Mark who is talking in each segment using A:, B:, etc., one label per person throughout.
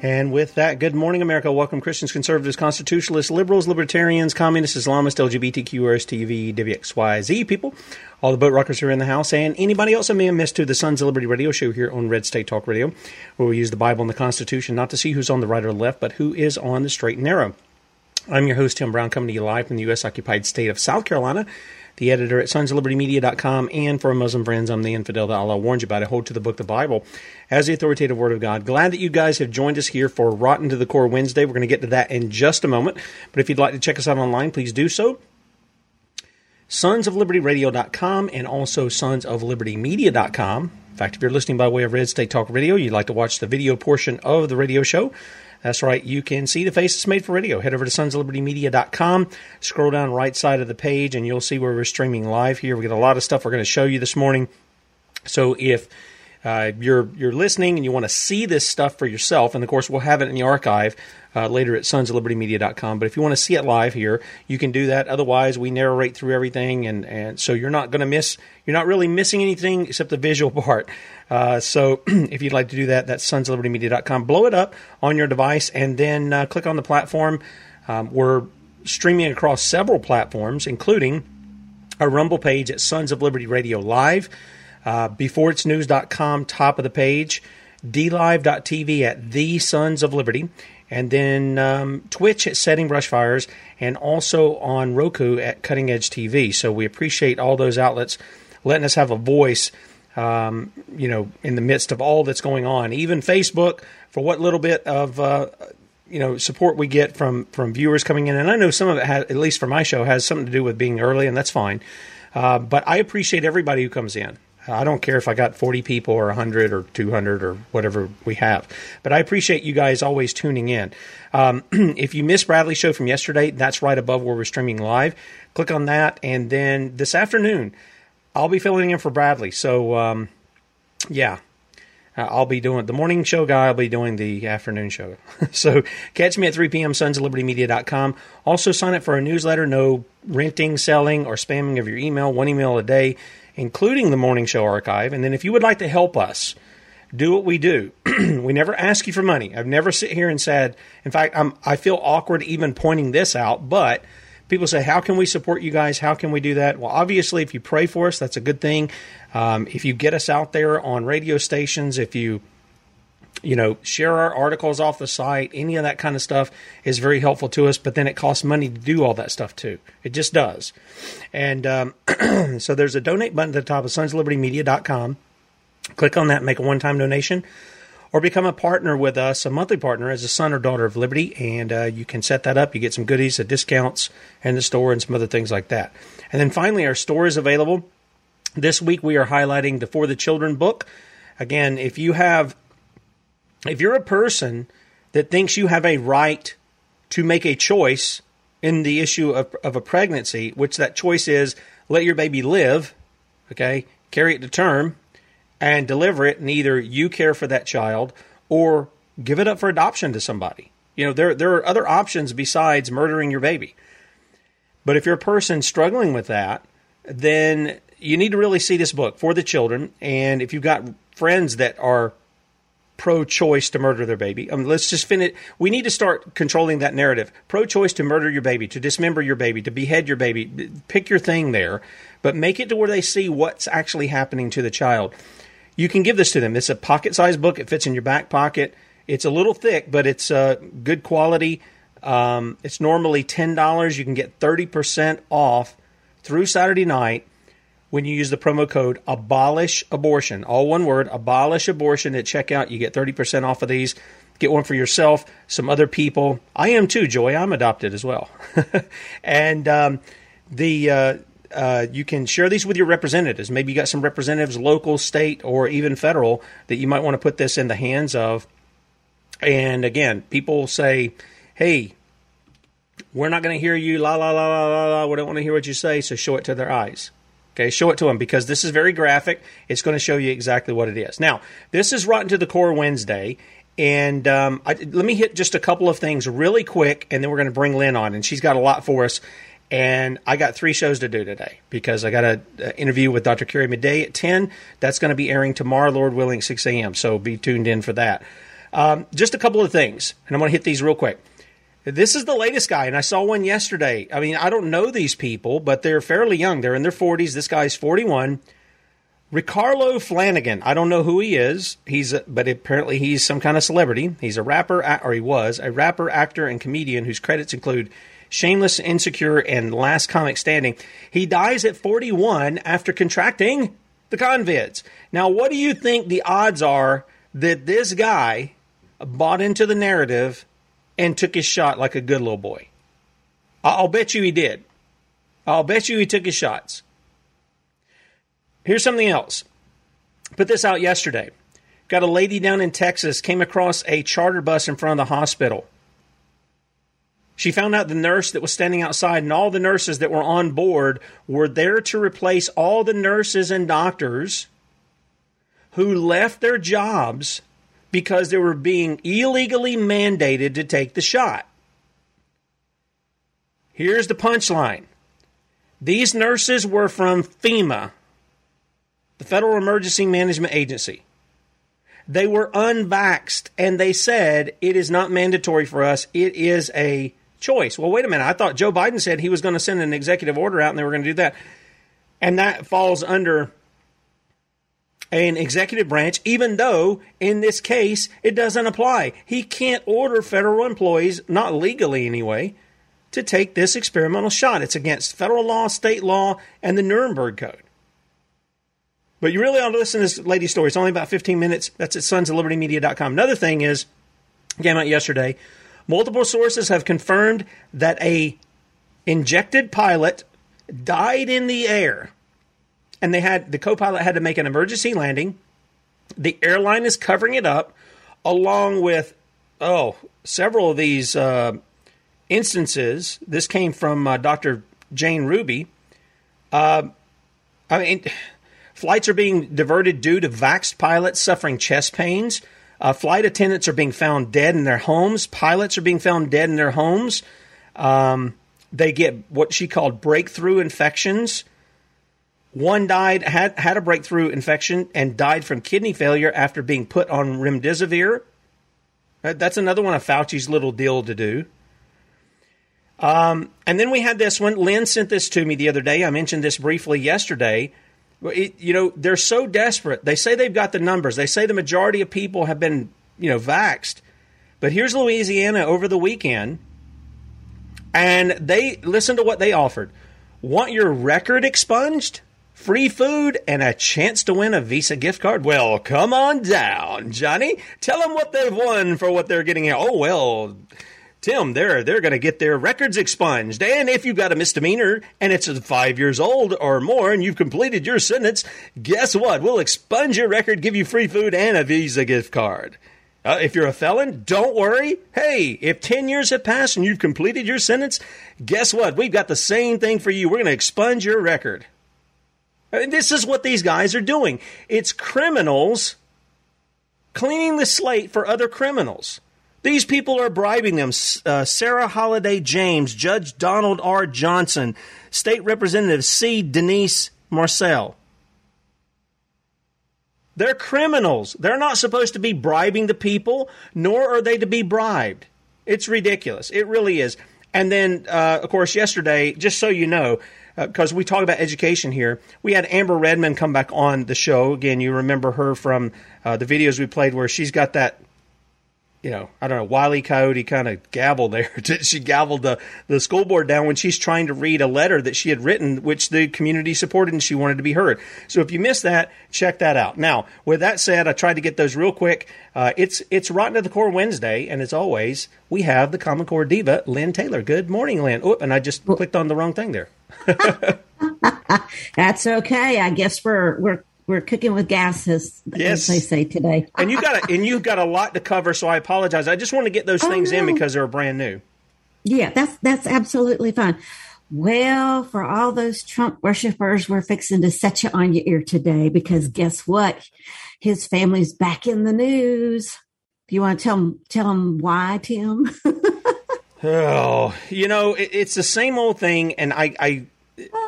A: And with that, good morning, America. Welcome, Christians, conservatives, constitutionalists, liberals, libertarians, communists, Islamists, LGBTQ, TV, WXYZ people. All the boat rockers are in the house, and anybody else I may have missed to the Sons of Liberty radio show here on Red State Talk Radio, where we use the Bible and the Constitution not to see who's on the right or left, but who is on the straight and narrow. I'm your host, Tim Brown, coming to you live from the U.S. occupied state of South Carolina. The editor at sonsoflibertymedia.com, and for Muslim friends, I'm the infidel that Allah warned you about. I hold to the book, the Bible, as the authoritative Word of God. Glad that you guys have joined us here for Rotten to the Core Wednesday. We're going to get to that in just a moment. But if you'd like to check us out online, please do so. Sonsoflibertyradio.com and also sonsoflibertymedia.com. In fact, if you're listening by way of Red State Talk Radio, you'd like to watch the video portion of the radio show. That's right, you can see the face that's made for radio. Head over to sonsoflibertymedia.com, scroll down right side of the page, and you'll see where we're streaming live here. We got a lot of stuff we're going to show you this morning. So if uh, you're you're listening and you want to see this stuff for yourself, and of course we'll have it in the archive uh, later at sonsoflibertymedia.com. But if you want to see it live here, you can do that. Otherwise, we narrate through everything, and and so you're not going to miss. You're not really missing anything except the visual part. Uh, so if you'd like to do that, that's sonsoflibertymedia.com. Blow it up on your device, and then uh, click on the platform. Um, we're streaming across several platforms, including our Rumble page at Sons of Liberty Radio Live, uh, beforeitsnews.com, top of the page, dlive.tv at The Sons of Liberty, and then um, Twitch at Setting Brushfires, and also on Roku at Cutting Edge TV. So we appreciate all those outlets letting us have a voice, um, you know, in the midst of all that's going on. Even Facebook, for what little bit of uh, you know support we get from from viewers coming in, and I know some of it has, at least for my show, has something to do with being early, and that's fine. Uh, but I appreciate everybody who comes in. I don't care if I got 40 people or 100 or 200 or whatever we have, but I appreciate you guys always tuning in. Um, if you missed Bradley's show from yesterday, that's right above where we're streaming live. Click on that, and then this afternoon, I'll be filling in for Bradley. So, um, yeah, I'll be doing the morning show guy. I'll be doing the afternoon show. so catch me at 3 p.m. sons of libertymedia.com. Also sign up for our newsletter. No renting, selling, or spamming of your email. One email a day, including the morning show archive. And then if you would like to help us do what we do, we never ask you for money. I've never sit here and said, in fact, I'm, I feel awkward even pointing this out, but – people say, How can we support you guys? How can we do that? Well, obviously, if you pray for us, that's a good thing. Um, if you get us out there on radio stations, if you you know, share our articles off the site, any of that kind of stuff is very helpful to us. But then it costs money to do all that stuff too. It just does. And um, so there's a donate button at the top of sonslibertymedia.com. Click on that, make a one time donation or become a partner with us, a monthly partner as a son or daughter of Liberty, and uh, you can set that up. You get some goodies, discounts in the store, and some other things like that. And then finally, our store is available. This week we are highlighting the For the Children book. Again, if you have, if you're a person that thinks you have a right to make a choice in the issue of, of a pregnancy, which that choice is let your baby live, okay, carry it to term, and deliver it, and either you care for that child or give it up for adoption to somebody. You know, there there are other options besides murdering your baby. But if you're a person struggling with that, then you need to really see this book for the children. And if you've got friends that are pro-choice to murder their baby, I mean, let's just finish. We need to start controlling that narrative. Pro-choice to murder your baby, to dismember your baby, to behead your baby. Pick your thing there, but make it to where they see what's actually happening to the child you can give this to them. It's a pocket sized book. It fits in your back pocket. It's a little thick, but it's uh, good quality. Um, it's normally $10. You can get 30% off through Saturday night when you use the promo code abolish abortion all one word abolish abortion at checkout you get 30% off of these get one for yourself some other people i am too joy i'm adopted as well and um, the uh, uh, you can share these with your representatives. Maybe you got some representatives, local, state, or even federal, that you might want to put this in the hands of. And again, people say, "Hey, we're not going to hear you, la la la la la la. We don't want to hear what you say." So show it to their eyes. Okay, show it to them because this is very graphic. It's going to show you exactly what it is. Now, this is Rotten to the Core Wednesday, and um, I, let me hit just a couple of things really quick, and then we're going to bring Lynne on, and she's got a lot for us. And I got three shows to do today because I got an interview with Dr. Carrie Madej at 10. That's going to be airing tomorrow, Lord willing, 6 a.m. So be tuned in for that. Um, just a couple of things, and I'm going to hit these real quick. This is the latest guy, and I saw one yesterday. I mean, I don't know these people, but they're fairly young. They're in their 40s. This guy's 41. Ricardo Flanagan. I don't know who he is. He's, a, but apparently he's some kind of celebrity. He's a rapper, or he was a rapper, actor, and comedian whose credits include Shameless, Insecure, and Last Comic Standing. He dies at 41 after contracting the convids. Now, what do you think the odds are that this guy bought into the narrative and took his shot like a good little boy? I'll bet you he did. I'll bet you he took his shots. Here's something else. Put this out yesterday. Got a lady down in Texas came across a charter bus in front of the hospital. She found out the nurse that was standing outside and all the nurses that were on board were there to replace all the nurses and doctors who left their jobs because they were being illegally mandated to take the shot. Here's the punchline these nurses were from FEMA, the Federal Emergency Management Agency. They were unvaxxed and they said it is not mandatory for us, it is a choice. Well, wait a minute. I thought Joe Biden said he was going to send an executive order out and they were going to do that. And that falls under an executive branch, even though in this case it doesn't apply. He can't order federal employees, not legally anyway, to take this experimental shot. It's against federal law, state law, and the Nuremberg Code. But you really ought to listen to this lady's story. It's only about 15 minutes. That's at sons of libertymedia.com. Another thing is, came out yesterday, Multiple sources have confirmed that a injected pilot died in the air, and they had the co-pilot had to make an emergency landing. The airline is covering it up, along with oh several of these uh, instances. This came from uh, Dr. Jane Ruby. Uh, I mean, Flights are being diverted due to vaxxed pilots suffering chest pains. Uh, flight attendants are being found dead in their homes. Pilots are being found dead in their homes. Um, they get what she called breakthrough infections. One died had had a breakthrough infection and died from kidney failure after being put on remdesivir. That's another one of Fauci's little deal to do. Um, and then we had this one. Lynne sent this to me the other day. I mentioned this briefly yesterday. It, you know, they're so desperate. They say they've got the numbers. They say the majority of people have been, you know, vaxed. But here's Louisiana over the weekend, and they listen to what they offered. Want your record expunged? Free food and a chance to win a Visa gift card? Well, come on down, Johnny. Tell them what they've won for what they're getting here. Oh, well, Tim, they're they're going to get their records expunged. And if you've got a misdemeanor and it's five years old or more, and you've completed your sentence, guess what? We'll expunge your record, give you free food and a Visa gift card. Uh, if you're a felon, don't worry. Hey, if 10 years have passed and you've completed your sentence, guess what? We've got the same thing for you. We're going to expunge your record. Uh, this is what these guys are doing. It's criminals cleaning the slate for other criminals. These people are bribing them. Uh, Sarah Holliday James, Judge Donald R. Johnson, State Representative C. Denise Marcelle. They're criminals. They're not supposed to be bribing the people, nor are they to be bribed. It's ridiculous. It really is. And then, uh, of course, yesterday, just so you know, because uh, we talk about education here, we had Amber Redmond come back on the show. Again, you remember her from uh, the videos we played where she's got that you know, I don't know, Wiley Coyote kind of gabbled there. she gabbled the, the school board down when she's trying to read a letter that she had written, which the community supported and she wanted to be heard. So if you missed that, check that out. Now, with that said, I tried to get those real quick. Uh, it's it's Rotten to the Core Wednesday, and as always, we have the Common Core diva, Lynne Taylor. Good morning, Lynne. Oh, and I just clicked on the wrong thing there.
B: That's okay. I guess we're we're we're cooking with gas, as, yes. as they say today.
A: and you got a, and you've got a lot to cover, so I apologize. I just want to get those oh, things no. in because they're brand new.
B: Yeah, that's that's absolutely fine. Well, for all those Trump worshippers, we're fixing to set you on your ear today because guess what? His family's back in the news. Do you want to tell them, tell them why, Tim?
A: oh, you know, it, it's the same old thing, and I, I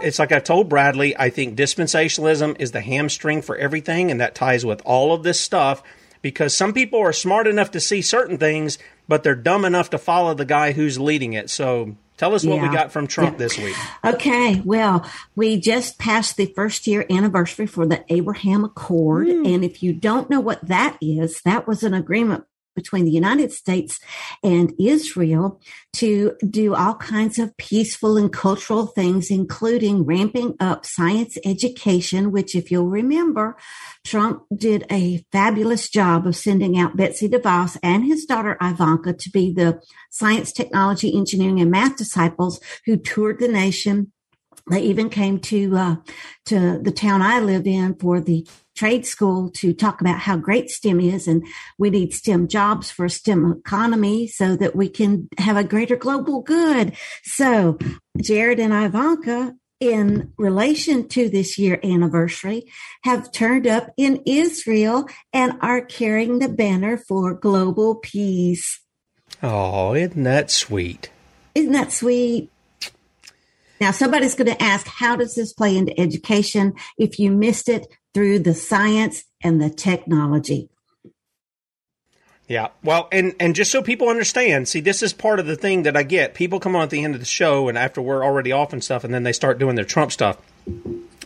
A: it's like I've told Bradley, I think dispensationalism is the hamstring for everything, and that ties with all of this stuff because some people are smart enough to see certain things, but they're dumb enough to follow the guy who's leading it. So tell us what we got from Trump yeah. this week.
B: Okay, well, we just passed the first year anniversary for the Abraham Accord. Mm. And if you don't know what that is, that was an agreement between the United States and Israel to do all kinds of peaceful and cultural things, including ramping up science education, which, if you'll remember, Trump did a fabulous job of sending out Betsy DeVos and his daughter Ivanka to be the science, technology, engineering, and math disciples who toured the nation. They even came to uh, to the town I live in for the trade school to talk about how great STEM is and we need STEM jobs for a STEM economy so that we can have a greater global good. So Jared and Ivanka in relation to this year anniversary have turned up in Israel and are carrying the banner for global peace.
A: Oh, isn't that sweet?
B: Isn't that sweet? Now, somebody's going to ask, how does this play into education? If you missed it, through the science and the technology.
A: Yeah. Well, and and just so people understand, see, this is part of the thing that I get. People come on at the end of the show, and after we're already off and stuff, and then they start doing their Trump stuff.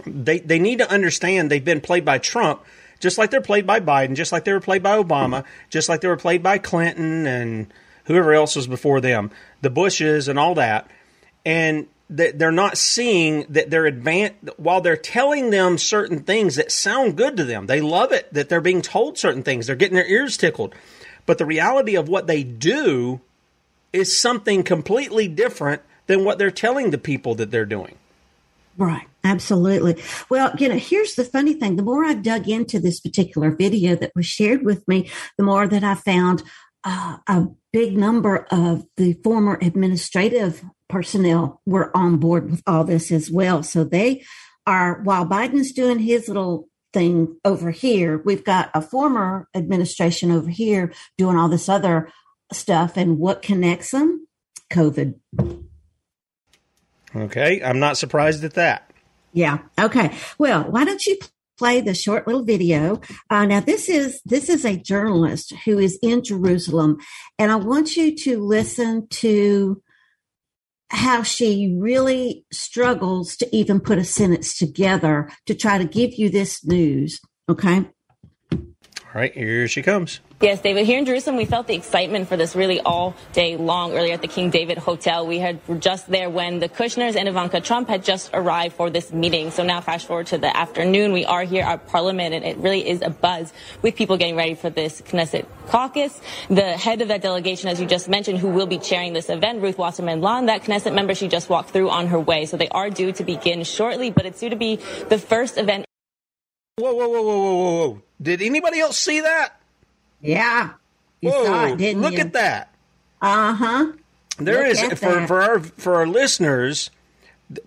A: They they need to understand they've been played by Trump, just like they're played by Biden, just like they were played by Obama, just like they were played by Clinton and whoever else was before them, the Bushes and all that. And that they're not seeing that they're advanced while they're telling them certain things that sound good to them. They love it that they're being told certain things. They're getting their ears tickled. But the reality of what they do is something completely different than what they're telling the people that they're doing.
B: Right. Absolutely. Well, you know, here's the funny thing. The more I've dug into this particular video that was shared with me, the more that I found uh, a big number of the former administrative personnel were on board with all this as well. So they are, while Biden's doing his little thing over here. We've got a former administration over here doing all this other stuff. And what connects them? COVID.
A: Okay. I'm not surprised at that.
B: Yeah. Okay. Well, why don't you play the short little video? Uh, now, this is this is a journalist who is in Jerusalem, and I want you to listen to how she really struggles to even put a sentence together to try to give you this news. Okay.
A: All right, here she comes.
C: Yes, David. Here in Jerusalem, we felt the excitement for this really all day long. Earlier at the King David Hotel, we had were just there when the Kushners and Ivanka Trump had just arrived for this meeting. So now, fast forward to the afternoon, we are here at Parliament, and it really is a buzz with people getting ready for this Knesset caucus. The head of that delegation, as you just mentioned, who will be chairing this event, Ruth Wasserman Lande, that Knesset member, she just walked through on her way. So they are due to begin shortly, but it's due to be the first event.
A: Whoa, whoa, whoa, whoa, whoa, whoa, whoa! Did anybody else see that?
B: Yeah. You
A: Whoa,
B: saw it, didn't
A: look
B: you?
A: at that.
B: Uh huh.
A: There
B: Look
A: is for
B: that.
A: for our for our listeners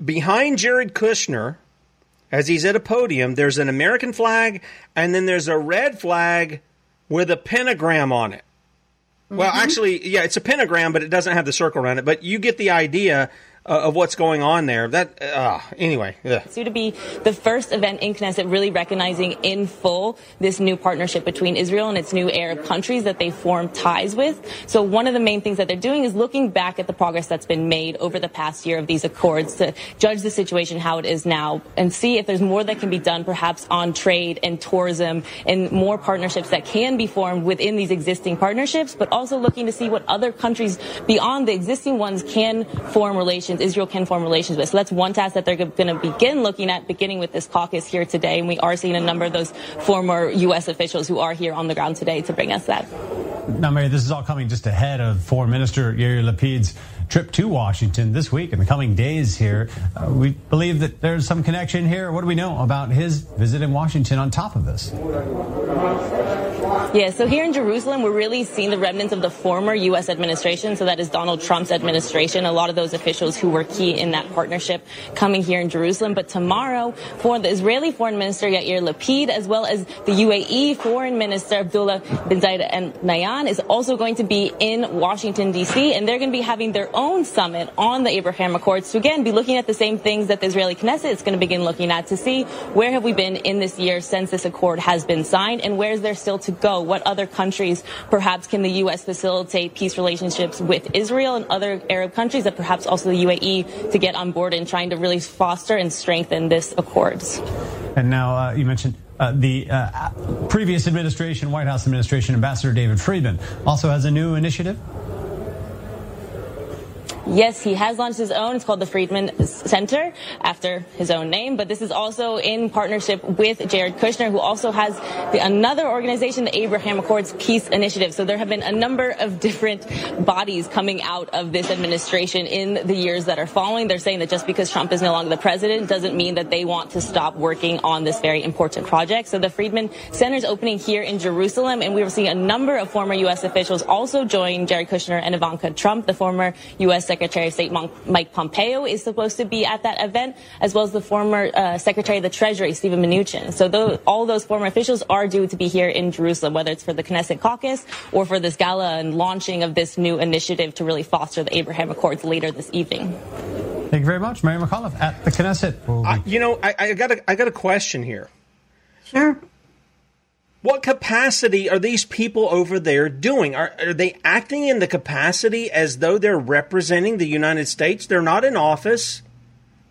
A: behind Jared Kushner as he's at a podium. There's an American flag, and then there's a red flag with a pentagram on it. Well,
B: Mm-hmm.
A: actually, yeah, it's a pentagram, but it doesn't have the circle around it. But you get the idea uh, of what's going on there. That uh, anyway. Yeah.
C: To be the first event in Knesset really recognizing in full this new partnership between Israel and its new Arab countries that they form ties with. So one of the main things that they're doing is looking back at the progress that's been made over the past year of these accords to judge the situation how it is now and see if there's more that can be done perhaps on trade and tourism and more partnerships that can be formed within these existing partnerships, but also looking to see what other countries beyond the existing ones can form relations, Israel can form relations with. So that's one task that they're going to begin looking at, beginning with this caucus here today. And we are seeing a number of those former U.S. officials who are here on the ground today to bring us that.
D: Now, Mary, this is all coming just ahead of Foreign Minister Yair Lapid's trip to Washington this week in the coming days here. Uh, we believe that there's some connection here. What do we know about his visit in Washington on top of this?
C: Yeah, so here in Jerusalem, we're really seeing the remnants of the former U.S. administration. So that is Donald Trump's administration. A lot of those officials who were key in that partnership coming here in Jerusalem. But tomorrow, for the Israeli Foreign Minister Yair Lapid, as well as the UAE Foreign Minister Abdullah bin Zayed Al Nahyan, is also going to be in Washington, D.C., and they're going to be having their own summit on the Abraham Accords to again be looking at the same things that the Israeli Knesset is going to begin looking at to see where have we been in this year since this accord has been signed and where is there still to go? What other countries perhaps can the U.S. facilitate peace relationships with Israel and other Arab countries that perhaps also the UAE to get on board in trying to really foster and strengthen this accords?
D: And now uh, you mentioned uh, the uh, previous administration, White House administration, Ambassador David Friedman, also has a new initiative.
C: Yes, he has launched his own. It's called the Friedman Center after his own name, but this is also in partnership with Jared Kushner, who also has the, another organization, the Abraham Accords Peace Initiative. So there have been a number of different bodies coming out of this administration in the years that are following. They're saying that just because Trump is no longer the president doesn't mean that they want to stop working on this very important project. So the Friedman Center is opening here in Jerusalem, and we were seeing a number of former U.S. officials also join Jared Kushner and Ivanka Trump, the former U.S. Secretary of State Mike Pompeo is supposed to be at that event, as well as the former uh, Secretary of the Treasury, Stephen Mnuchin. So those, all those former officials are due to be here in Jerusalem, whether it's for the Knesset caucus or for this gala and launching of this new initiative to really foster the Abraham Accords later this evening.
D: Thank you very much, Mary McAuliffe at the Knesset. We'll be-
A: I, you know, I, I got a, I got a question here.
B: Sure.
A: What capacity are these people over there doing? Are, are they acting in the capacity as though they're representing the United States? They're not in office.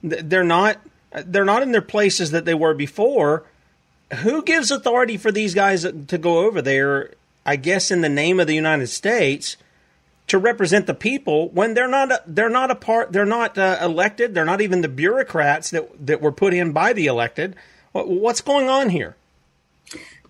A: They're not. They're not in their places that they were before. Who gives authority for these guys to go over there? I guess in the name of the United States to represent the people when they're not. They're not a part. They're not uh, elected. They're not even the bureaucrats that that were put in by the elected. What's going on here?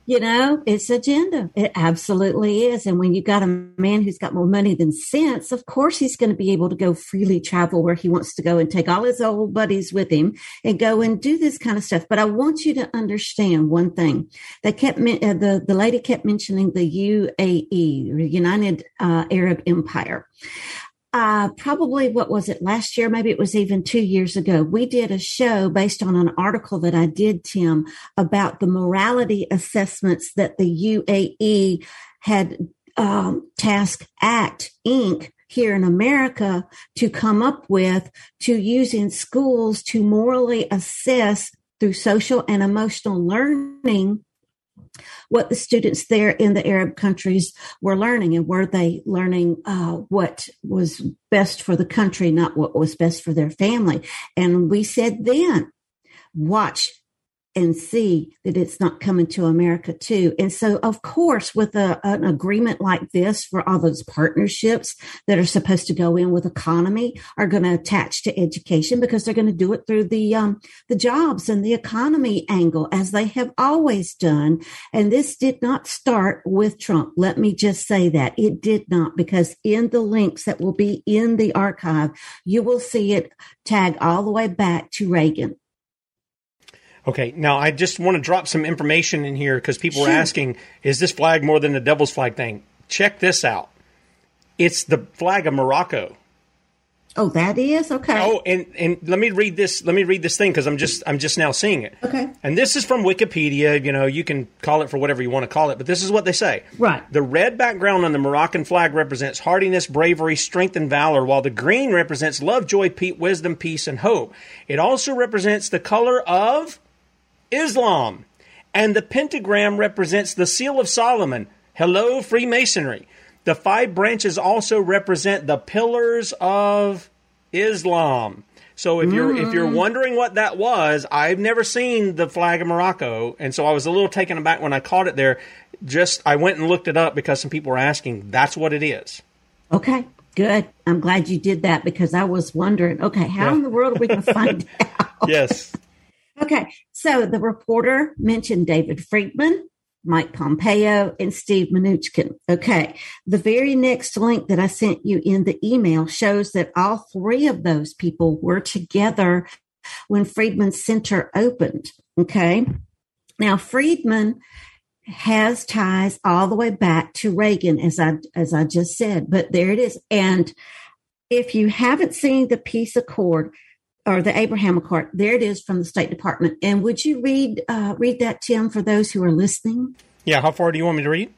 B: You know, it's agenda. It absolutely is. And when you got a man who's got more money than sense, of course he's going to be able to go freely travel where he wants to go and take all his old buddies with him and go and do this kind of stuff. But I want you to understand one thing. They kept uh, the the lady kept mentioning the UAE, United uh, Arab Empire. Uh, probably what was it last year? Maybe it was even two years ago. We did a show based on an article that I did, Tim, about the morality assessments that the UAE had um, Task Act Inc. here in America to come up with to use in schools to morally assess through social and emotional learning what the students there in the Arab countries were learning and were they learning uh, what was best for the country, not what was best for their family. And we said then, watch and see that it's not coming to America too. And so, of course, with a, an agreement like this for all those partnerships that are supposed to go in with economy are going to attach to education because they're going to do it through the um, the jobs and the economy angle as they have always done. And this did not start with Trump. Let me just say that it did not because in the links that will be in the archive, you will see it tag all the way back to Reagan.
A: Okay, now I just want to drop some information in here because people were asking, is this flag more than the devil's flag thing? Check this out. It's the flag of Morocco.
B: Oh, that is okay.
A: Oh, and and let me read this. Let me read this thing because I'm just I'm just now seeing it.
B: Okay.
A: And this is from Wikipedia. You know, you can call it for whatever you want to call it, but this is what they say.
B: Right.
A: The red background on the Moroccan flag represents hardiness, bravery, strength, and valor, while the green represents love, joy, wisdom, peace, and hope. It also represents the color of Islam. And the pentagram represents the seal of Solomon. Hello, Freemasonry. The five branches also represent the pillars of Islam. So if you're mm. if you're mm. wondering what that was, I've never seen the flag of Morocco, and so I was a little taken aback when I caught it there. Just I went and looked it up because some people were asking. That's what it is.
B: Okay, good. I'm glad you did that because I was wondering. Okay, how yeah. in the world are we going to find out?
A: Yes.
B: Okay, so the reporter mentioned David Friedman, Mike Pompeo, and Steve Mnuchin. Okay, the very next link that I sent you in the email shows that all three of those people were together when Friedman Center opened. Okay, now Friedman has ties all the way back to Reagan, as I as I just said. But there it is, and if you haven't seen the peace accord, or the Abraham Accord. There it is from the State Department. And would you read uh, read that, Tim, for those who are listening?
A: Yeah. How far do you want me to read?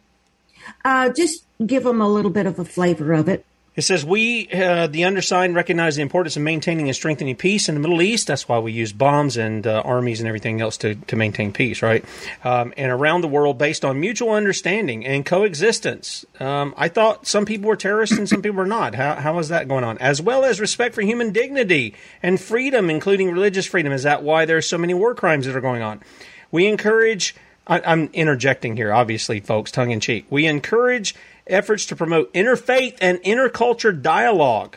B: Uh, just give them a little bit of a flavor of it.
A: It says, We, uh, the undersigned, recognize the importance of maintaining and strengthening peace in the Middle East. That's why we use bombs and uh, armies and everything else to, to maintain peace, right? Um, and around the world based on mutual understanding and coexistence. Um, I thought some people were terrorists and some people were not. How, how is that going on? As well as respect for human dignity and freedom, including religious freedom. Is that why there are so many war crimes that are going on? We encourage. I, I'm interjecting here, obviously, folks, tongue in cheek. We encourage efforts to promote interfaith and interculture dialogue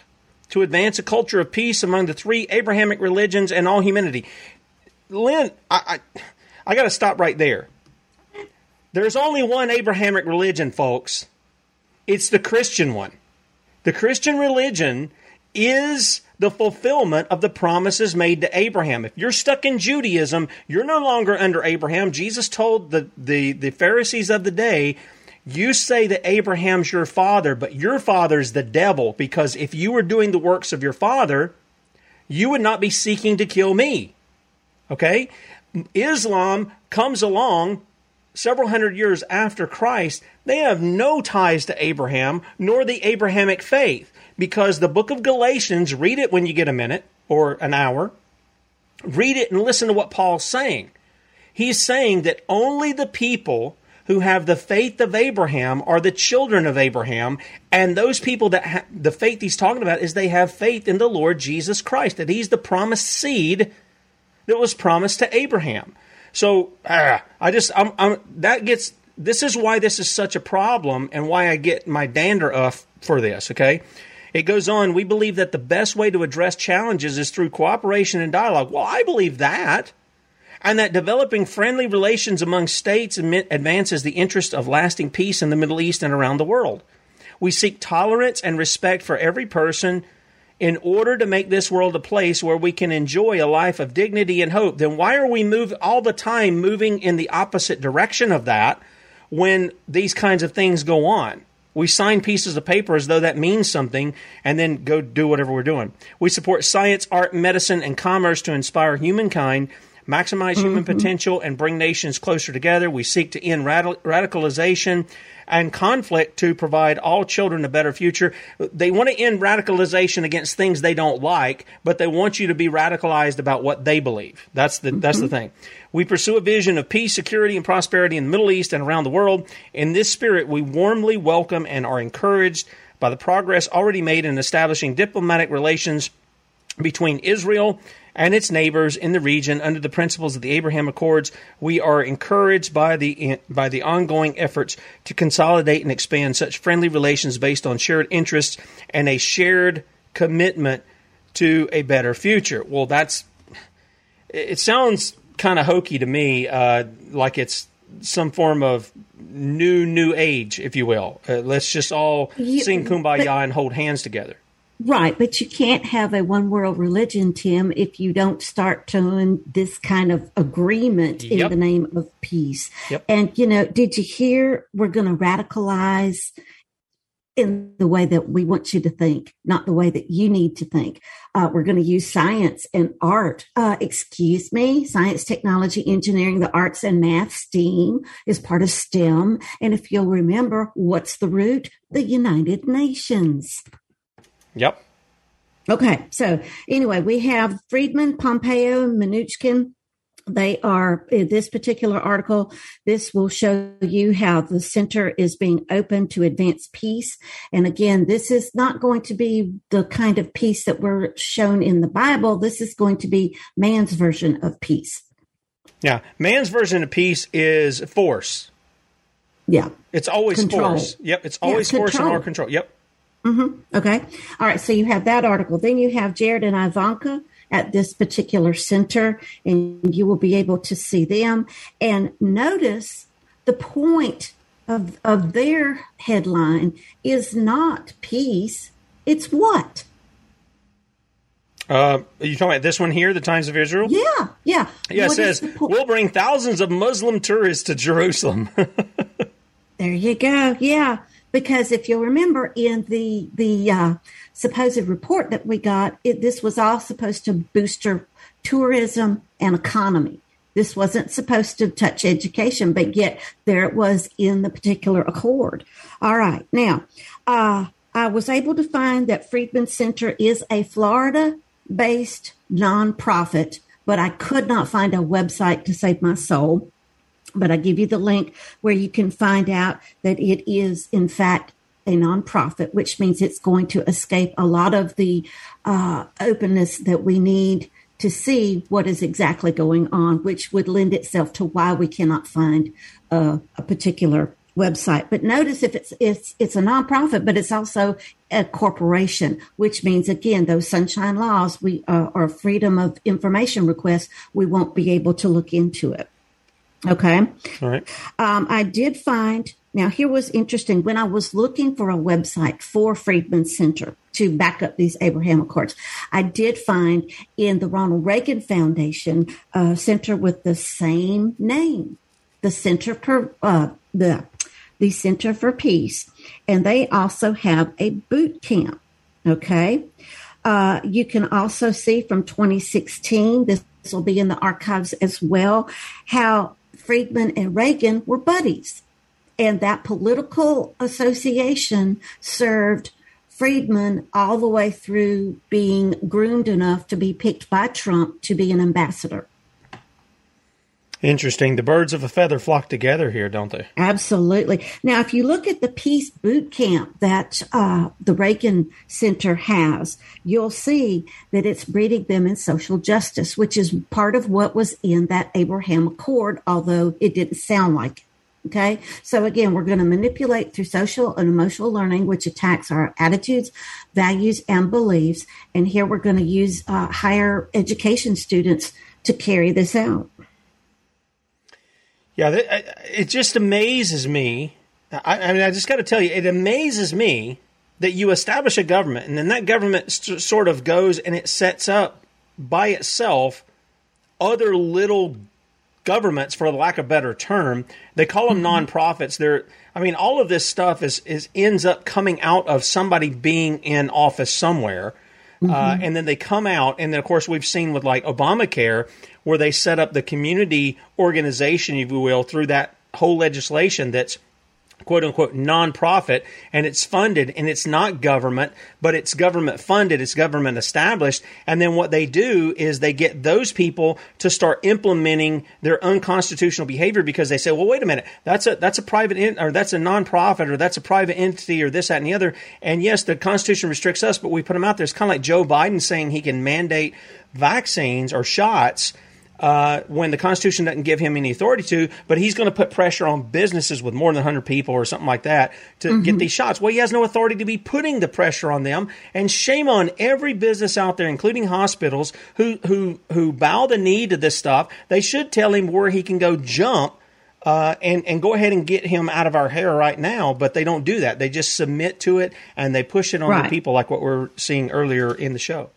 A: to advance a culture of peace among the three Abrahamic religions and all humanity. Lynne, I, I, I got to stop right there. There's only one Abrahamic religion, folks. It's the Christian one. The Christian religion is the fulfillment of the promises made to Abraham. If you're stuck in Judaism, you're no longer under Abraham. Jesus told the, the, the Pharisees of the day you say that Abraham's your father, but your father's the devil because if you were doing the works of your father, you would not be seeking to kill me. Okay? Islam comes along several hundred years after Christ. They have no ties to Abraham nor the Abrahamic faith because the book of Galatians, read it when you get a minute or an hour. Read it and listen to what Paul's saying. He's saying that only the people who have the faith of Abraham are the children of Abraham. And those people that ha- the faith he's talking about is they have faith in the Lord Jesus Christ, that he's the promised seed that was promised to Abraham. So ah, I just, I'm, I'm, that gets, this is why this is such a problem and why I get my dander up for this, okay? It goes on, we believe that the best way to address challenges is through cooperation and dialogue. Well, I believe that and that developing friendly relations among states advances the interest of lasting peace in the Middle East and around the world. We seek tolerance and respect for every person in order to make this world a place where we can enjoy a life of dignity and hope. Then why are we move all the time moving in the opposite direction of that when these kinds of things go on? We sign pieces of paper as though that means something and then go do whatever we're doing. We support science, art, medicine, and commerce to inspire humankind, maximize human
B: Mm-hmm.
A: potential, and bring nations closer together. We seek to end radical- radicalization and conflict to provide all children a better future. They want to end radicalization against things they don't like, but they want you to be radicalized about what they believe. That's the that's the thing. We pursue a vision of peace, security, and prosperity in the Middle East and around the world. In this spirit, we warmly welcome and are encouraged by the progress already made in establishing diplomatic relations between Israel and its neighbors in the region under the principles of the Abraham Accords. We are encouraged by the by the ongoing efforts to consolidate and expand such friendly relations based on shared interests and a shared commitment to a better future. Well, that's it sounds kind of hokey to me, uh, like it's some form of new new age, if you will. Uh, let's just all
B: Yeah,
A: sing kumbaya
B: but-
A: and hold hands together.
B: Right, but you can't have a one world religion, Tim, if you don't start doing this kind of agreement in the name of peace.
A: Yep.
B: And, you know, did you hear we're going to radicalize in the way that we want you to think, not the way that you need to think? Uh, we're going to use science and art. Uh, excuse me, science, technology, engineering, the arts and math, STEAM is part of STEM. And if you'll remember, what's the root? The United Nations.
A: Yep.
B: Okay, so anyway, we have Friedman, Pompeo, Mnuchin. They are in this particular article. This will show you how the center is being open to advance peace. And again, this is not going to be the kind of peace that we're shown in the Bible. This is going to be man's version of peace.
A: Yeah. Man's version of peace is force.
B: Yeah.
A: It's always
B: Control.
A: force. Yep. It's
B: Yeah,
A: always force and our control. Yep.
B: Hmm Okay. All right. So you have that article. Then you have Jared and Ivanka at this particular center, and you will be able to see them. And notice the point of, of their headline is not peace, it's what?
A: Uh, are you talking about this one here, the Times of Israel?
B: Yeah. Yeah.
A: Yeah, it says, we'll bring thousands of Muslim tourists to Jerusalem.
B: There you go. Yeah, because if you'll remember in the the uh, supposed report that we got, it, this was all supposed to booster tourism and economy. This wasn't supposed to touch education, but yet there it was in the particular accord. All right, now uh, I was able to find that Friedman Center is a Florida based nonprofit, but I could not find a website to save my soul but I give you the link where you can find out that it is, in fact, a nonprofit, which means it's going to escape a lot of the uh, openness that we need to see what is exactly going on, which would lend itself to why we cannot find uh, a particular website. But notice if it's it's it's a nonprofit, but it's also a corporation, which means again those sunshine laws we uh, or freedom of information requests, we won't be able to look into it. Okay.
A: All right.
B: Um, I did find now here was interesting when I was looking for a website for Friedman Center to back up these Abraham Accords. I did find in the Ronald Reagan Foundation a center with the same name, the Center for uh, the the Center for Peace, and they also have a boot camp. Okay. Uh, you can also see from 2016, this will be in the archives as well, how Friedman and Reagan were buddies. And that political association served Friedman all the way through being groomed enough to be picked by Trump to be an ambassador.
A: Interesting. The birds of a feather flock together here, don't they?
B: Absolutely. Now, if you look at the peace boot camp that uh, the Reagan Center has, you'll see that it's breeding them in social justice, which is part of what was in that Abraham Accord, although it didn't sound like it. Okay. So again, we're going to manipulate through social and emotional learning, which attacks our attitudes, values, and beliefs. And here we're going to use uh, higher education students to carry this out.
A: Yeah, it just amazes me. I, I mean, I just got to tell you, it amazes me that you establish a government and then that government sort of goes and it sets up by itself other little governments, for lack of a better term. They call them
B: Mm-hmm.
A: nonprofits. They're, I mean, all of this stuff is, is ends up coming out of somebody being in office somewhere. Uh,
B: Mm-hmm.
A: and then they come out, and then of course we've seen with like Obamacare, where they set up the community organization, if you will, through that whole legislation that's quote unquote nonprofit and it's funded and it's not government, but it's government funded, it's government established. And then what they do is they get those people to start implementing their unconstitutional behavior because they say, well, wait a minute, that's a that's a private in, or that's a nonprofit or that's a private entity or this, that, and the other. And yes, the Constitution restricts us, but we put them out there. It's kind of like Joe Biden saying he can mandate vaccines or shots uh, when the Constitution doesn't give him any authority to, but he's going to put pressure on businesses with more than 100 people or something like that to get these shots. Well, he has no authority to be putting the pressure on them. And shame on every business out there, including hospitals, who, who, who bow the knee to this stuff. They should tell him where he can go jump. Uh, and and go ahead and get him out of our hair right now, but they don't do that. They just submit to it and they push it on
B: Right.
A: the people, like what we're seeing earlier in the show.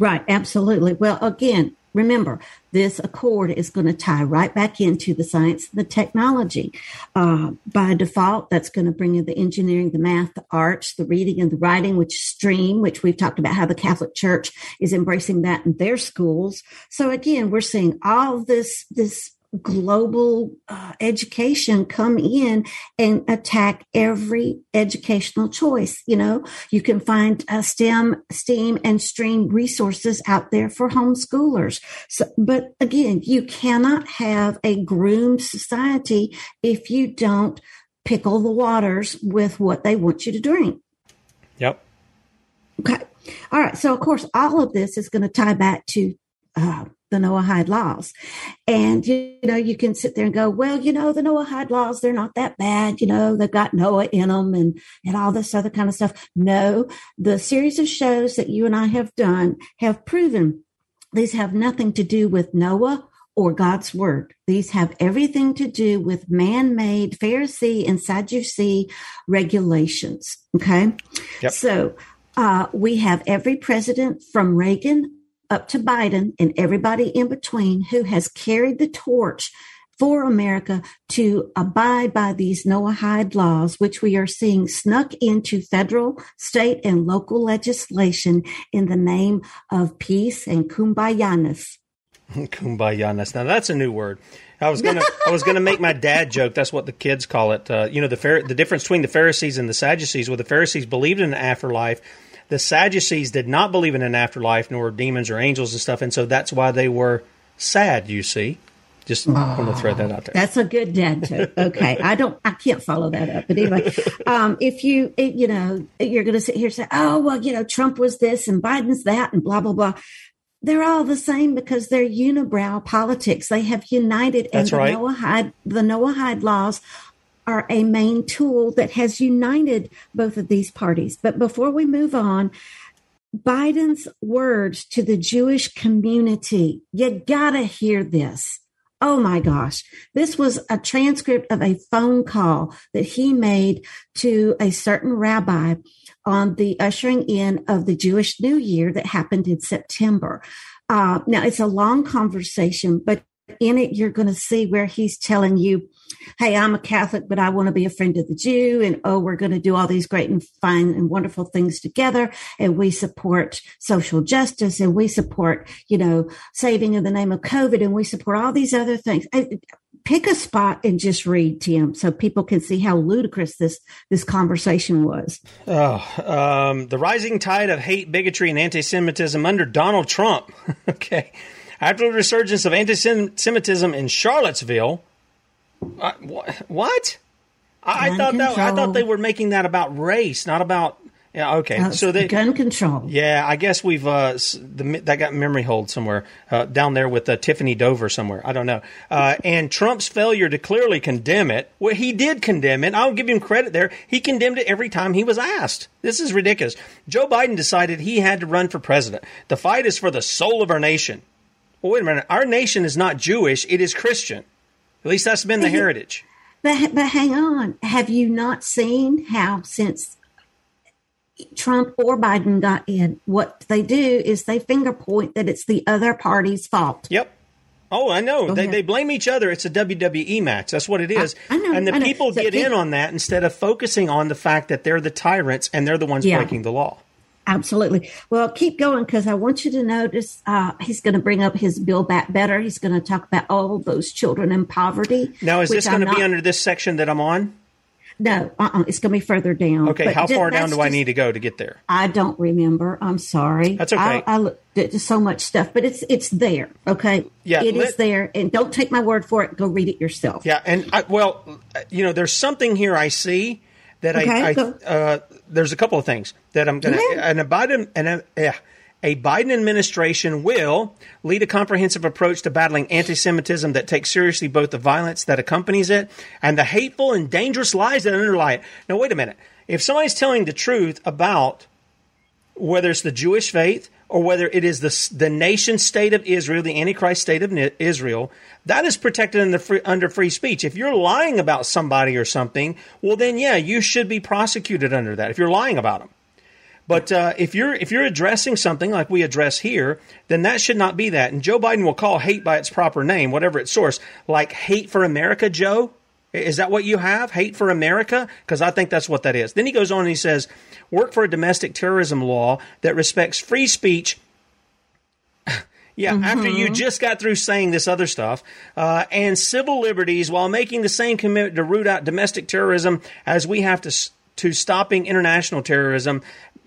B: Right, absolutely. Well, again, remember, this accord is going to tie right back into the science and the technology. Uh, by default, that's going to bring in the engineering, the math, the arts, the reading and the writing, which stream, which we've talked about how the Catholic Church is embracing that in their schools. So again, we're seeing all this, this global uh, education come in and attack every educational choice you know you can find uh, stem steam and stream resources out there for homeschoolers so, but again you cannot have a groomed society if you don't pickle the waters with what they want you to drink
A: Yep.
B: Okay. All right. So, of course, all of this is going to tie back to uh, the Noahide laws. And, you know, you can sit there and go, well, you know, the Noahide laws, they're not that bad. You know, they've got Noah in them and, and all this other kind of stuff. No, the series of shows that you and I have done have proven these have nothing to do with Noah or God's word. These have everything to do with man made Pharisee and Sadducee regulations. Okay.
A: Yep.
B: So uh, we have every president from Reagan up to Biden and everybody in between who has carried the torch for America to abide by these Noahide laws, which we are seeing snuck into federal, state, and local legislation in the name of peace and kumbayaness.
A: Kumbayaness. Now that's a new word. I was gonna I was gonna make my dad joke. That's what the kids call it. Uh, you know the the difference between the Pharisees and the Sadducees. Well, the Pharisees believed in an afterlife. The Sadducees did not believe in an afterlife, nor demons or angels and stuff, and so that's why they were sad. You see, just want to throw that out there.
B: That's a good dad joke. Okay, I don't, I can't follow that up. But anyway, um, if you, it, you know, you're going to sit here and say, "Oh, well, you know, Trump was this and Biden's that," and blah blah blah. They're all the same because they're unibrow politics. They have united, and
A: That's
B: the
A: right.
B: Noahide, the Noahide laws are a main tool that has united both of these parties. But before we move on, Biden's words to the Jewish community, you gotta hear this. Oh my gosh. This was a transcript of a phone call that he made to a certain rabbi on the ushering in of the Jewish New Year that happened in September. Uh, now, it's a long conversation, but in it, you're going to see where he's telling you, Hey, I'm a Catholic, but I want to be a friend of the Jew. And oh, we're going to do all these great and fine and wonderful things together. And we support social justice and we support, you know, saving in the name of COVID and we support all these other things. I, pick a spot and just read Tim so people can see how ludicrous this this conversation was.
A: Oh, um, the rising tide of hate, bigotry, and anti-Semitism under Donald Trump. okay, after the resurgence of anti-Semitism in Charlottesville, uh, wh- what? I, I thought that I thought they were making that about race, not about. Yeah, okay.
B: Uh,
A: so they
B: gun control.
A: Yeah, I guess we've uh, the that got memory hold somewhere uh, down there with uh, Tiffany Dover somewhere. I don't know. Uh, and Trump's failure to clearly condemn it. Well, he did condemn it. I'll give him credit there. He condemned it every time he was asked. This is ridiculous. Joe Biden decided he had to run for president. The fight is for the soul of our nation. Well, wait a minute. Our nation is not Jewish; it is Christian. At least that's been the heritage.
B: But, but hang on. Have you not seen how since Trump or Biden got in, what they do is they finger point that it's the other party's fault.
A: Yep. Oh, I know.
B: Go
A: They,
B: ahead.
A: they blame each other. It's a WWE match. That's what it is.
B: I know,
A: and the
B: I
A: people
B: So
A: get
B: keep-
A: in on that instead of focusing on the fact that they're the tyrants and they're the ones
B: Yeah.
A: breaking the law.
B: Absolutely. Well, keep going because I want you to notice uh, he's going to bring up his Build Back Better. He's going to talk about all those children in poverty.
A: Now, is this going to be under this section that I'm on?
B: No, uh-uh, it's going to be further down.
A: Okay,
B: But
A: how far down do I need to go to get there?
B: I don't remember. I'm sorry.
A: That's okay.
B: I, I looked at so much stuff, but it's it's there. Okay.
A: Yeah,
B: it is
A: let-
B: there, and don't take my word for it. Go read it yourself.
A: Yeah, and I, well, uh, you know, there's something here I see that
B: Okay,
A: I, I uh, there's a couple of things that I'm going to
B: Yeah.
A: and a Biden and a, yeah, a Biden administration will lead a comprehensive approach to battling anti-Semitism that takes seriously both the violence that accompanies it and the hateful and dangerous lies that underlie it. Now, wait a minute. If somebody's telling the truth about whether it's the Jewish faith or whether it is the, the nation state of Israel, the Antichrist state of Israel, that is protected free, under free speech. If you're lying about somebody or something, well, then yeah, you should be prosecuted under that if you're lying about them. But uh, if you're if you're addressing something like we address here, then that should not be that. And Joe Biden will call hate by its proper name, whatever its source, like hate for America. Joe, is that what you have? Hate for America? Because I think that's what that is. Then he goes on and he says, work for a domestic terrorism law that respects free speech. Yeah, after you just got through saying this other stuff, uh, and civil liberties while making the same commitment to root out domestic terrorism as we have to to stopping international terrorism.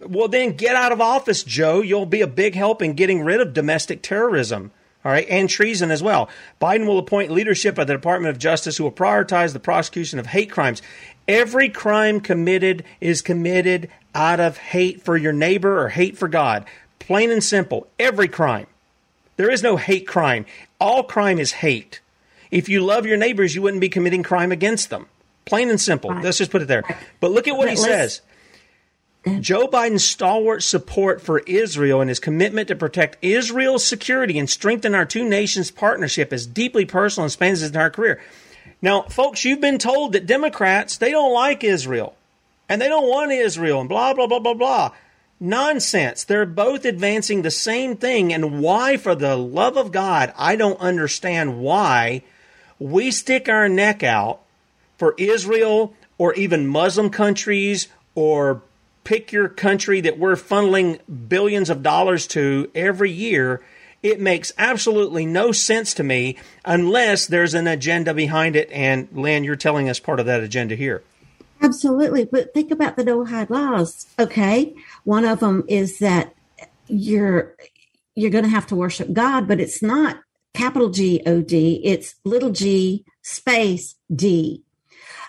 A: Well, then get out of office, Joe. You'll be a big help in getting rid of domestic terrorism. All right, and treason as well. Biden will appoint leadership at the Department of Justice who will prioritize the prosecution of hate crimes. Every crime committed is committed out of hate for your neighbor or hate for God. Plain and simple. Every crime. There is no hate crime. All crime is hate. If you love your neighbors, you wouldn't be committing crime against them. Plain and simple. Let's just put it there. But look at what he says. Joe Biden's stalwart support for Israel and his commitment to protect Israel's security and strengthen our two nations' partnership is deeply personal and spans his entire career. Now, folks, you've been told that Democrats, they don't like Israel and they don't want Israel and blah, blah, blah, blah, blah. Nonsense. They're both advancing the same thing. And why, for the love of God, I don't understand why we stick our neck out for Israel or even Muslim countries or pick your country that we're funneling billions of dollars to every year. It makes absolutely no sense to me unless there's an agenda behind it. And Lynne, you're telling us part of that agenda here.
B: Absolutely. But think about the Noahide laws. Okay. One of them is that you're you're going to have to worship God, but it's not capital G O D. It's little g space D.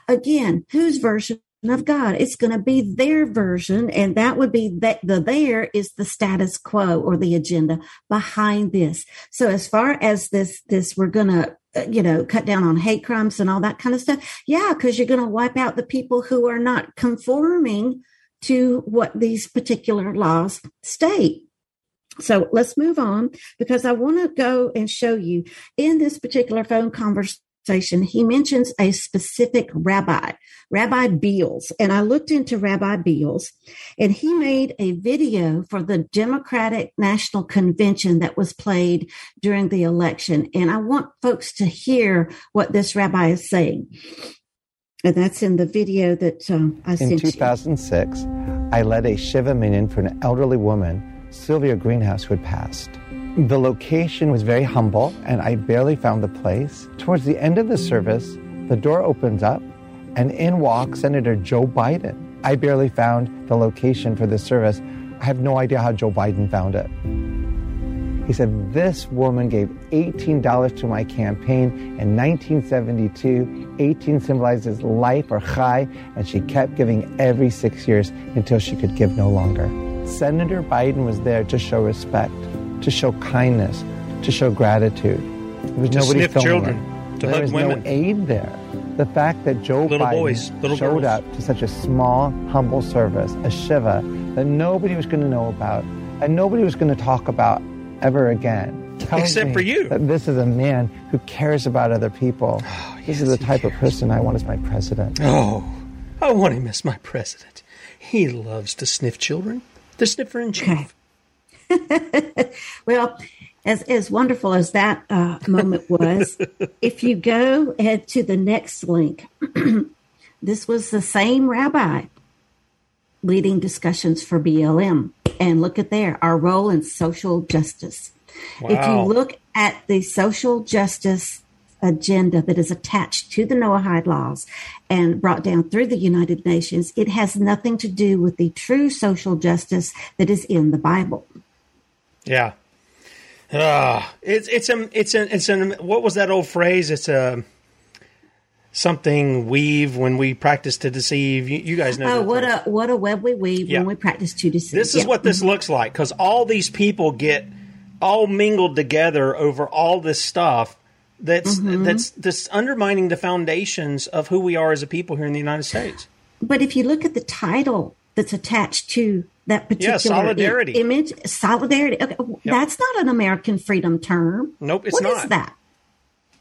B: Again, whose version of God? It's going to be their version, and that would be that the there is the status quo or the agenda behind this. So as far as this this we're going to uh, you know cut down on hate crimes and all that kind of stuff. Yeah, because you're going to wipe out the people who are not conforming to what these particular laws state. So let's move on because I want to go and show you in this particular phone conversation. He mentions a specific rabbi, Rabbi Beals. And I looked into Rabbi Beals and he made a video for the Democratic National Convention that was played during the election. And I want folks to hear what this rabbi is saying. And that's in the video that um, I
E: In
B: sent you.
E: In 2006, I led a Shiva minyan for an elderly woman, Sylvia Greenhouse, who had passed. The location was very humble, and I barely found the place. Towards the end of the service, the door opens up, and in walks Senator Joe Biden. I barely found the location for this service. I have no idea how Joe Biden found it. He said, This woman gave $18 to my campaign in 1972. 18 symbolizes life or chai, and she kept giving every six years until she could give no longer. Senator Biden was there to show respect, to show kindness, to show gratitude. There was
A: To
E: nobody
A: sniff
E: filming
A: children,
E: it.
A: to
E: there
A: hug
E: was
A: women.
E: no aid there. The fact that Joe
A: Little
E: Biden
A: boys, little
E: showed
A: girls.
E: up to such a small, humble service, a shiva, that nobody was going to know about and nobody was going to talk about ever again.
A: Except for you.
E: That this is a man who cares about other people. Oh, this is the type of person I want as my president.
A: Oh, I want him as my president. He loves to sniff children. The sniffer in chief.
B: well, as as wonderful as that uh, moment was, if you go ahead to the next link, this was the same rabbi leading discussions for BLM, and look at there our role in social justice. Wow. If you look at the social justice agenda that is attached to the Noahide laws and brought down through the United Nations, it has nothing to do with the true social justice that is in the Bible.
A: Yeah. Uh, it's it's a it's an it's an what was that old phrase? It's a something weave when we practice to deceive. You, you guys know.
B: Oh, what phrase. a what a web we weave yeah. when we practice to deceive.
A: This is yeah. what this looks like because all these people get all mingled together over all this stuff that's mm-hmm. that's that's undermining the foundations of who we are as a people here in the United States.
B: But if you look at the title that's attached to that particular
A: yeah, solidarity.
B: I- image, solidarity. Okay, yep. that's not an American freedom term.
A: Nope, it's
B: what
A: not.
B: What is that?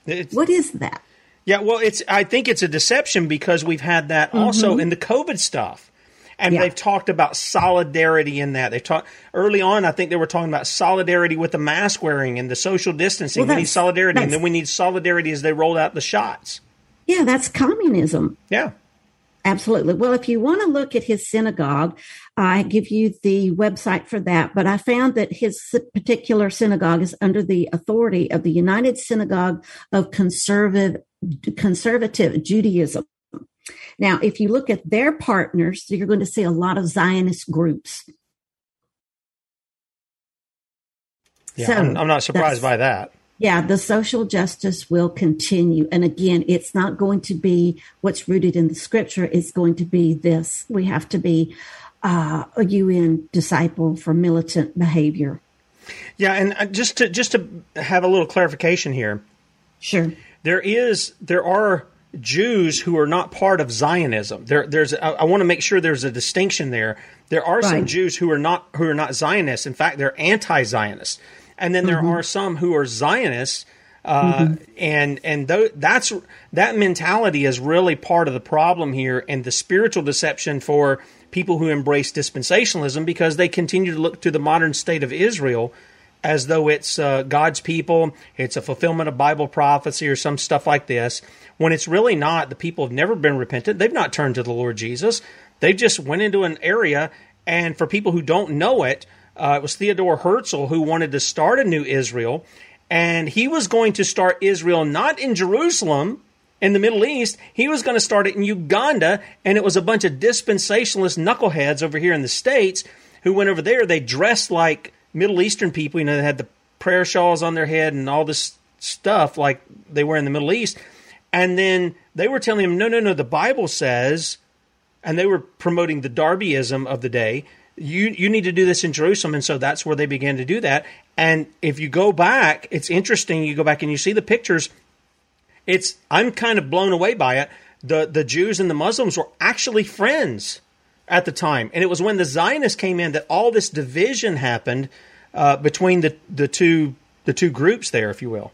A: It's,
B: what is that?
A: Yeah, well, it's. I think it's a deception because we've had that mm-hmm. also in the COVID stuff and yeah. they've talked about solidarity in that. They talked early on. I think they were talking about solidarity with the mask wearing and the social distancing. Well, we need solidarity, and then we need solidarity as they rolled out the shots.
B: Yeah, that's communism.
A: Yeah.
B: Absolutely. Well, if you want to look at his synagogue, I give you the website for that. But I found that his particular synagogue is under the authority of the United Synagogue of Conservative Conservative Judaism. Now, if you look at their partners, you're going to see a lot of Zionist groups.
A: Yeah, so I'm, I'm not surprised by that.
B: Yeah, the social justice will continue. And again, it's not going to be what's rooted in the scripture. It's going to be this. We have to be uh, a UN disciple for militant behavior.
A: Yeah, and uh, just to just to have a little clarification here.
B: Sure.
A: There is there are Jews who are not part of Zionism. There, there's. I, I want to make sure there's a distinction there. There are right. some Jews who are not who are not Zionists. In fact, they're anti-Zionists, and then there mm-hmm. are some who are Zionists. Uh, mm-hmm. And and th- that's that mentality is really part of the problem here, and the spiritual deception for people who embrace dispensationalism because they continue to look to the modern state of Israel as though it's uh, God's people, it's a fulfillment of Bible prophecy or some stuff like this, when it's really not. The people have never been repentant. They've not turned to the Lord Jesus. They just went into an area, and for people who don't know it, uh, it was Theodore Herzl who wanted to start a new Israel, and he was going to start Israel not in Jerusalem, in the Middle East, he was going to start it in Uganda, and it was a bunch of dispensationalist knuckleheads over here in the States who went over there. They dressed like Middle Eastern people, you know, they had the prayer shawls on their head and all this stuff like they were in the Middle East. And then they were telling him, no, no, no, the Bible says, and they were promoting the Darbyism of the day. You you need to do this in Jerusalem, and so that's where they began to do that. And if you go back, it's interesting. You go back and you see the pictures. It's I'm kind of blown away by it. The the Jews and the Muslims were actually friends at the time. And it was when the Zionists came in that all this division happened uh, between the, the two the two groups there, if you will.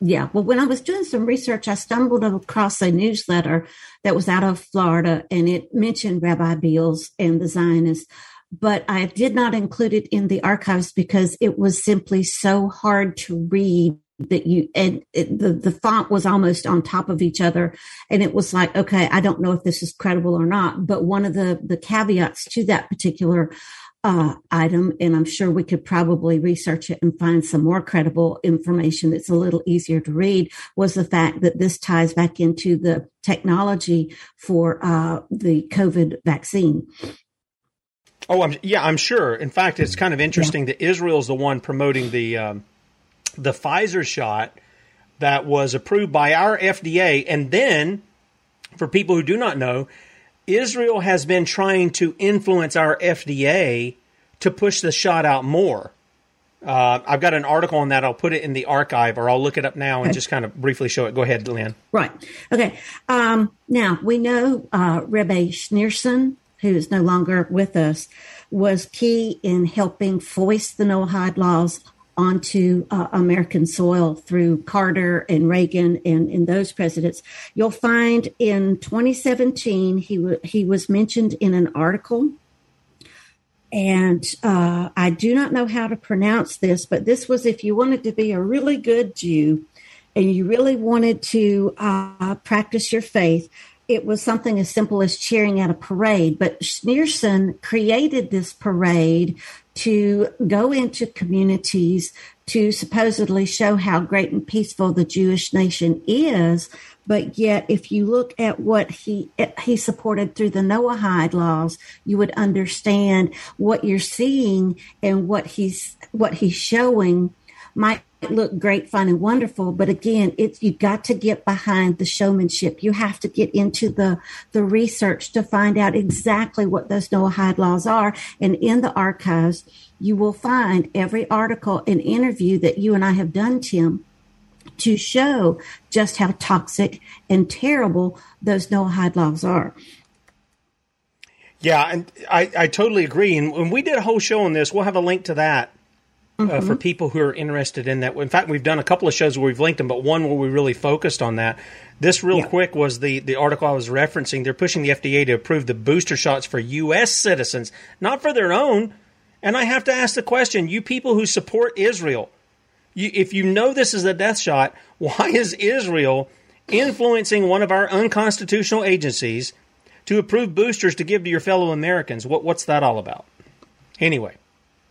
B: Yeah. Well, when I was doing some research, I stumbled across a newsletter that was out of Florida and it mentioned Rabbi Beals and the Zionists, but I did not include it in the archives because it was simply so hard to read that you and it, the the font was almost on top of each other and it was like okay i don't know if this is credible or not but one of the the caveats to that particular uh, item and i'm sure we could probably research it and find some more credible information that's a little easier to read was the fact that this ties back into the technology for uh, the covid vaccine
A: Oh, I'm, yeah, I'm sure. In fact, it's kind of interesting yeah. that Israel's the one promoting the um, the Pfizer shot that was approved by our FDA. And then, for people who do not know, Israel has been trying to influence our FDA to push the shot out more. Uh, I've got an article on that. I'll put it in the archive or I'll look it up now and okay. just kind of briefly show it. Go ahead, Lynne.
B: Right. Okay. Um, now, we know uh, Rebbe Schneerson, who is no longer with us, was key in helping foist the Noahide laws onto uh, American soil through Carter and Reagan and, in those presidents. You'll find in 2017 he w- he was mentioned in an article and uh, I do not know how to pronounce this, but this was if you wanted to be a really good Jew and you really wanted to uh, practice your faith, it was something as simple as cheering at a parade. But Schneerson created this parade to go into communities to supposedly show how great and peaceful the Jewish nation is. But yet, if you look at what he he supported through the Noahide laws, you would understand what you're seeing and what he's what he's showing might look great, fun, and wonderful. But again, it's you got to get behind the showmanship. You have to get into the the research to find out exactly what those Noahide laws are. And in the archives, you will find every article and interview that you and I have done, Tim, to show just how toxic and terrible those Noahide laws are.
A: Yeah, and I, I totally agree. And when we did a whole show on this, we'll have a link to that uh, mm-hmm. for people who are interested in that. In fact, we've done a couple of shows where we've linked them, but one where we really focused on that. This, real yeah. quick, was the, the article I was referencing. They're pushing the FDA to approve the booster shots for U.S. citizens, not for their own. And I have to ask the question you people who support Israel, you, if you know this is a death shot, why is Israel influencing one of our unconstitutional agencies to approve boosters to give to your fellow Americans? What, what's that all about? Anyway,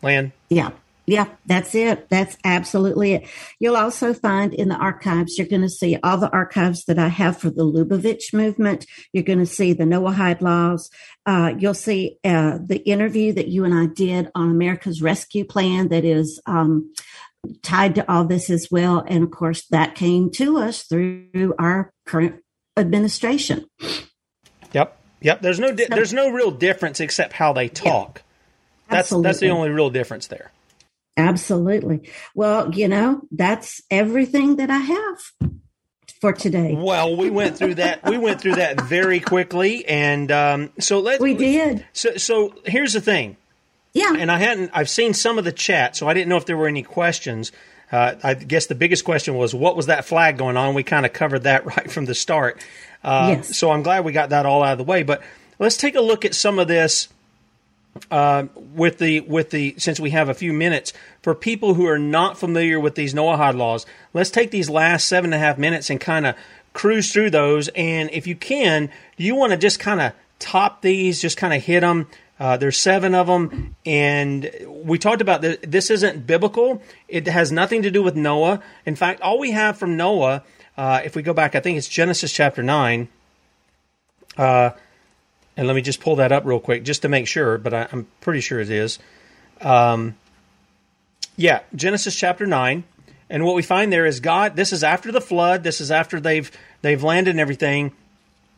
A: Lynne.
B: Yeah. Yeah, that's it. That's absolutely it. You'll also find in the archives, you're going to see all the archives that I have for the Lubavitch movement. You're going to see the Noahide laws. Uh, you'll see uh, the interview that you and I did on America's Rescue Plan that is um, tied to all this as well. And of course, that came to us through our current administration.
A: Yep. Yep. There's no di- there's no real difference except how they talk. That's that's the only real difference there.
B: Absolutely. Well, you know, that's everything that I have for today.
A: Well, we went through that. we went through that very quickly, and um, so let
B: we did.
A: So, so here's the thing.
B: Yeah.
A: And I hadn't. I've seen some of the chat, so I didn't know if there were any questions. Uh, I guess the biggest question was what was that flag going on? We kind of covered that right from the start. Uh, yes. So I'm glad we got that all out of the way. But let's take a look at some of this uh, with the with the since we have a few minutes for people who are not familiar with these Noahide laws. Let's take these last seven and a half minutes and kind of cruise through those. And if you can, you want to just kind of top these, just kind of hit them? Uh, there's seven of them, and we talked about this. This isn't biblical. It has nothing to do with Noah. In fact, all we have from Noah, uh, if we go back, I think it's Genesis chapter nine. Uh, and let me just pull that up real quick just to make sure, but I, am pretty sure it is. Um, yeah, Genesis chapter nine, and what we find there is God. This is after the flood. This is after they've they've landed and everything.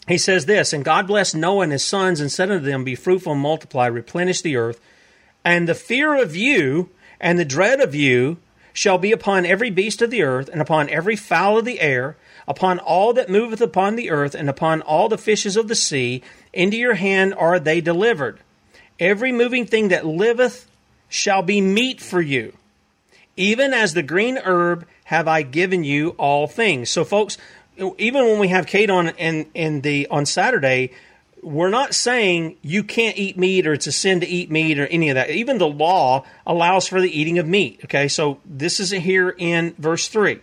A: He says this, and God blessed Noah and his sons and said unto them, Be fruitful and multiply, replenish the earth, and the fear of you and the dread of you shall be upon every beast of the earth, and upon every fowl of the air, upon all that moveth upon the earth, and upon all the fishes of the sea, into your hand are they delivered. Every moving thing that liveth shall be meat for you. Even as the green herb have I given you all things. So, folks, even when we have Kate on in, in the on Saturday, we're not saying you can't eat meat or it's a sin to eat meat or any of that. Even the law allows for the eating of meat. Okay, so this is here in verse three.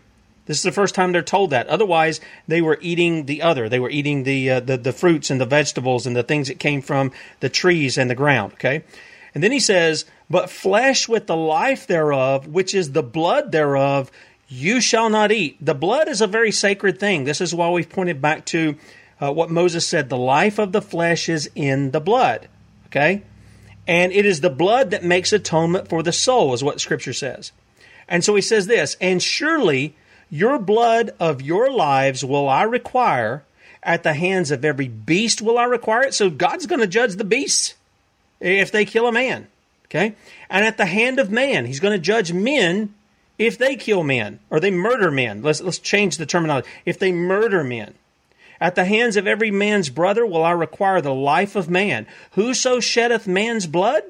A: This is the first time they're told that. Otherwise, they were eating the other. They were eating the, uh, the the fruits and the vegetables and the things that came from the trees and the ground. Okay, and then he says, "But flesh with the life thereof, which is the blood thereof, you shall not eat." The blood is a very sacred thing. This is why we've pointed back to uh, what Moses said: "The life of the flesh is in the blood." Okay, and it is the blood that makes atonement for the soul, is what Scripture says. And so he says this, and surely your blood of your lives will I require at the hands of every beast will I require it. So God's going to judge the beasts if they kill a man. Okay? And at the hand of man, he's going to judge men if they kill men or they murder men. Let's, let's change the terminology. If they murder men. At the hands of every man's brother will I require the life of man. Whoso sheddeth man's blood,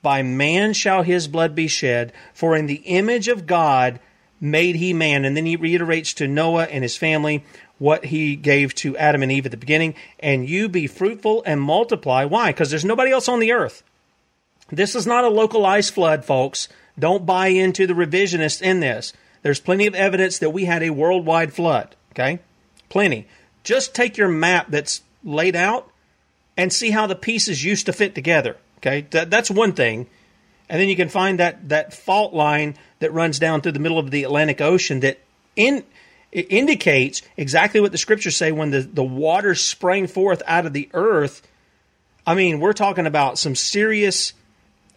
A: by man shall his blood be shed. For in the image of God made he man. And then he reiterates to Noah and his family what he gave to Adam and Eve at the beginning. And you be fruitful and multiply. Why? Because there's nobody else on the earth. This is not a localized flood, folks. Don't buy into the revisionists in this. There's plenty of evidence that we had a worldwide flood. Okay? Plenty. Just take your map that's laid out and see how the pieces used to fit together. Okay? That, that's one thing. And then you can find that, that fault line that runs down through the middle of the Atlantic Ocean that in, it indicates exactly what the scriptures say when the, the waters sprang forth out of the earth. I mean, we're talking about some serious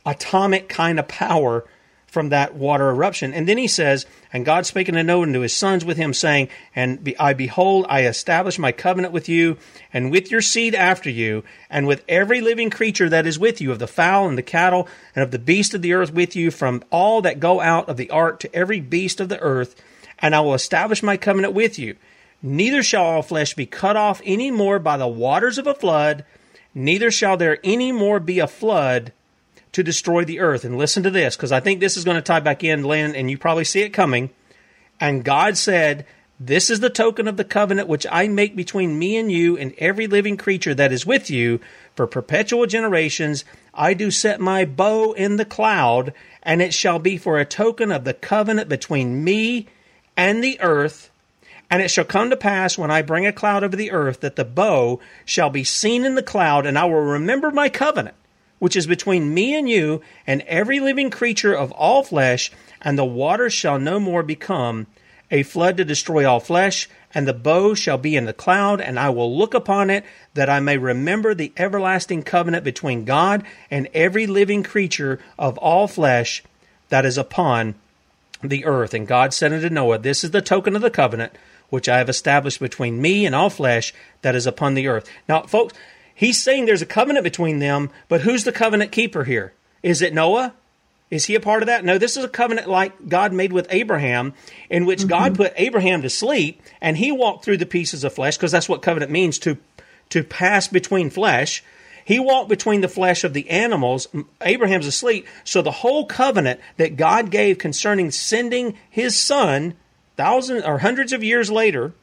A: atomic kind of power from that water eruption. And then he says, And God spake unto Noah and to his sons with him, saying, And be, I behold, I establish my covenant with you, and with your seed after you, and with every living creature that is with you, of the fowl and the cattle, and of the beast of the earth with you, from all that go out of the ark to every beast of the earth, and I will establish my covenant with you. Neither shall all flesh be cut off any more by the waters of a flood, neither shall there any more be a flood to destroy the earth. And listen to this, because I think this is going to tie back in, Lynne, and you probably see it coming. And God said, This is the token of the covenant which I make between me and you and every living creature that is with you for perpetual generations. I do set my bow in the cloud, and it shall be for a token of the covenant between me and the earth. And it shall come to pass when I bring a cloud over the earth that the bow shall be seen in the cloud, and I will remember my covenant which is between me and you and every living creature of all flesh, and the waters shall no more become a flood to destroy all flesh, and the bow shall be in the cloud, and I will look upon it, that I may remember the everlasting covenant between God and every living creature of all flesh that is upon the earth. And God said unto Noah, This is the token of the covenant which I have established between me and all flesh that is upon the earth. Now, folks, He's saying there's a covenant between them, but who's the covenant keeper here? Is it Noah? Is he a part of that? No, this is a covenant like God made with Abraham, in which mm-hmm. God put Abraham to sleep and he walked through the pieces of flesh, because that's what covenant means to, to pass between flesh. He walked between the flesh of the animals. Abraham's asleep. So the whole covenant that God gave concerning sending his son thousands or hundreds of years later,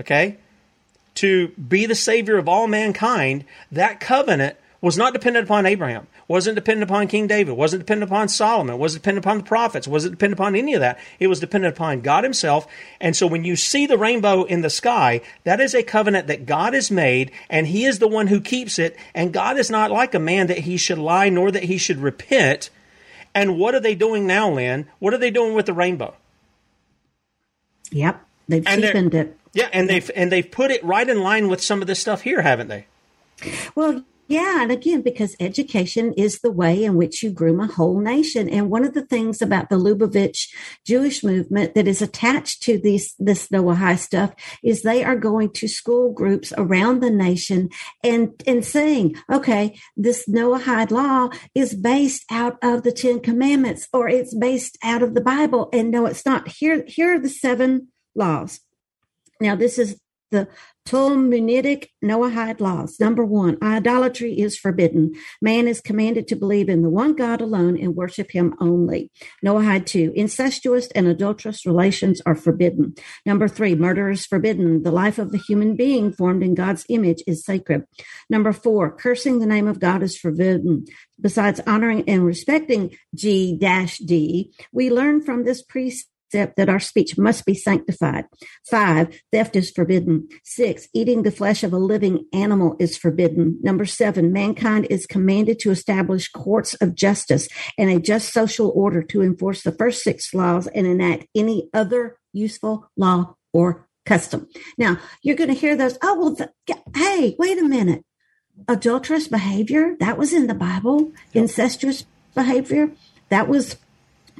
A: okay, to be the savior of all mankind, that covenant was not dependent upon Abraham, wasn't dependent upon King David, wasn't dependent upon Solomon, wasn't dependent upon the prophets, wasn't dependent upon any of that. It was dependent upon God Himself. And so when you see the rainbow in the sky, that is a covenant that God has made, and He is the one who keeps it. And God is not like a man that He should lie, nor that He should repent. And what are they doing now, Lynne? What are they doing with the rainbow?
B: Yep, they've cheapened it.
A: Yeah, and they've and they've put it right in line with some of this stuff here, haven't they?
B: Well, yeah, and again, because education is the way in which you groom a whole nation. And one of the things about the Lubavitch Jewish movement that is attached to these this Noahide stuff is they are going to school groups around the nation and and saying, okay, this Noahide law is based out of the Ten Commandments or it's based out of the Bible. And no, it's not. Here, here are the seven laws now, this is the Talmudic Noahide laws. Number one, idolatry is forbidden. Man is commanded to believe in the one God alone and worship him only. Noahide two, incestuous and adulterous relations are forbidden. Number three, murder is forbidden. The life of the human being formed in God's image is sacred. Number four, cursing the name of God is forbidden. Besides honoring and respecting G D, we learn from this priest that our speech must be sanctified. Five, theft is forbidden. Six, eating the flesh of a living animal is forbidden. Number seven, mankind is commanded to establish courts of justice and a just social order to enforce the first six laws and enact any other useful law or custom. Now, you're going to hear those. Oh, well, the, hey, wait a minute. Adulterous behavior, that was in the Bible. Yep. Incestuous behavior, that was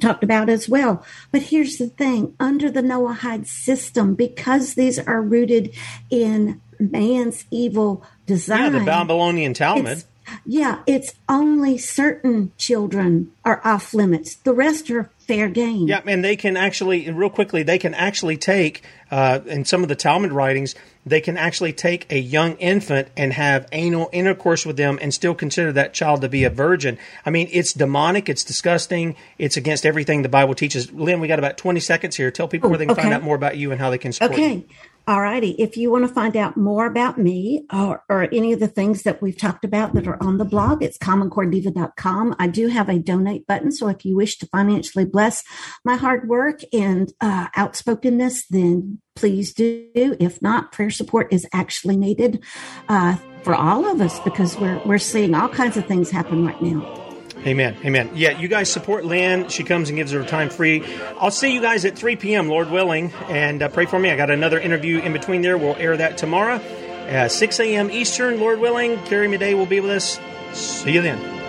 B: talked about as well. But here's the thing under the Noahide system, because these are rooted in man's evil design.
A: Yeah, the Babylonian Talmud.
B: Yeah, it's only certain children are off limits. The rest are fair game.
A: Yeah, and they can actually, real quickly, they can actually take, uh, in some of the Talmud writings, they can actually take a young infant and have anal intercourse with them and still consider that child to be a virgin. I mean, it's demonic, it's disgusting, it's against everything the Bible teaches. Lynne, we got about 20 seconds here. Tell people oh, where they can okay. find out more about you and how they can support
B: okay.
A: you.
B: Alrighty. If you want to find out more about me or, or, any of the things that we've talked about that are on the blog, it's commoncorediva.com. I do have a donate button. So if you wish to financially bless my hard work and uh, outspokenness, then please do. If not, prayer support is actually needed uh, for all of us because we're, we're seeing all kinds of things happen right now.
A: Amen. Amen. Yeah, you guys support Lynne. She comes and gives her time free. I'll see you guys at 3 p.m., Lord willing, and uh, pray for me. I got another interview in between there. We'll air that tomorrow at 6 a.m. Eastern, Lord willing. Carrie Madej will be with us. See you then.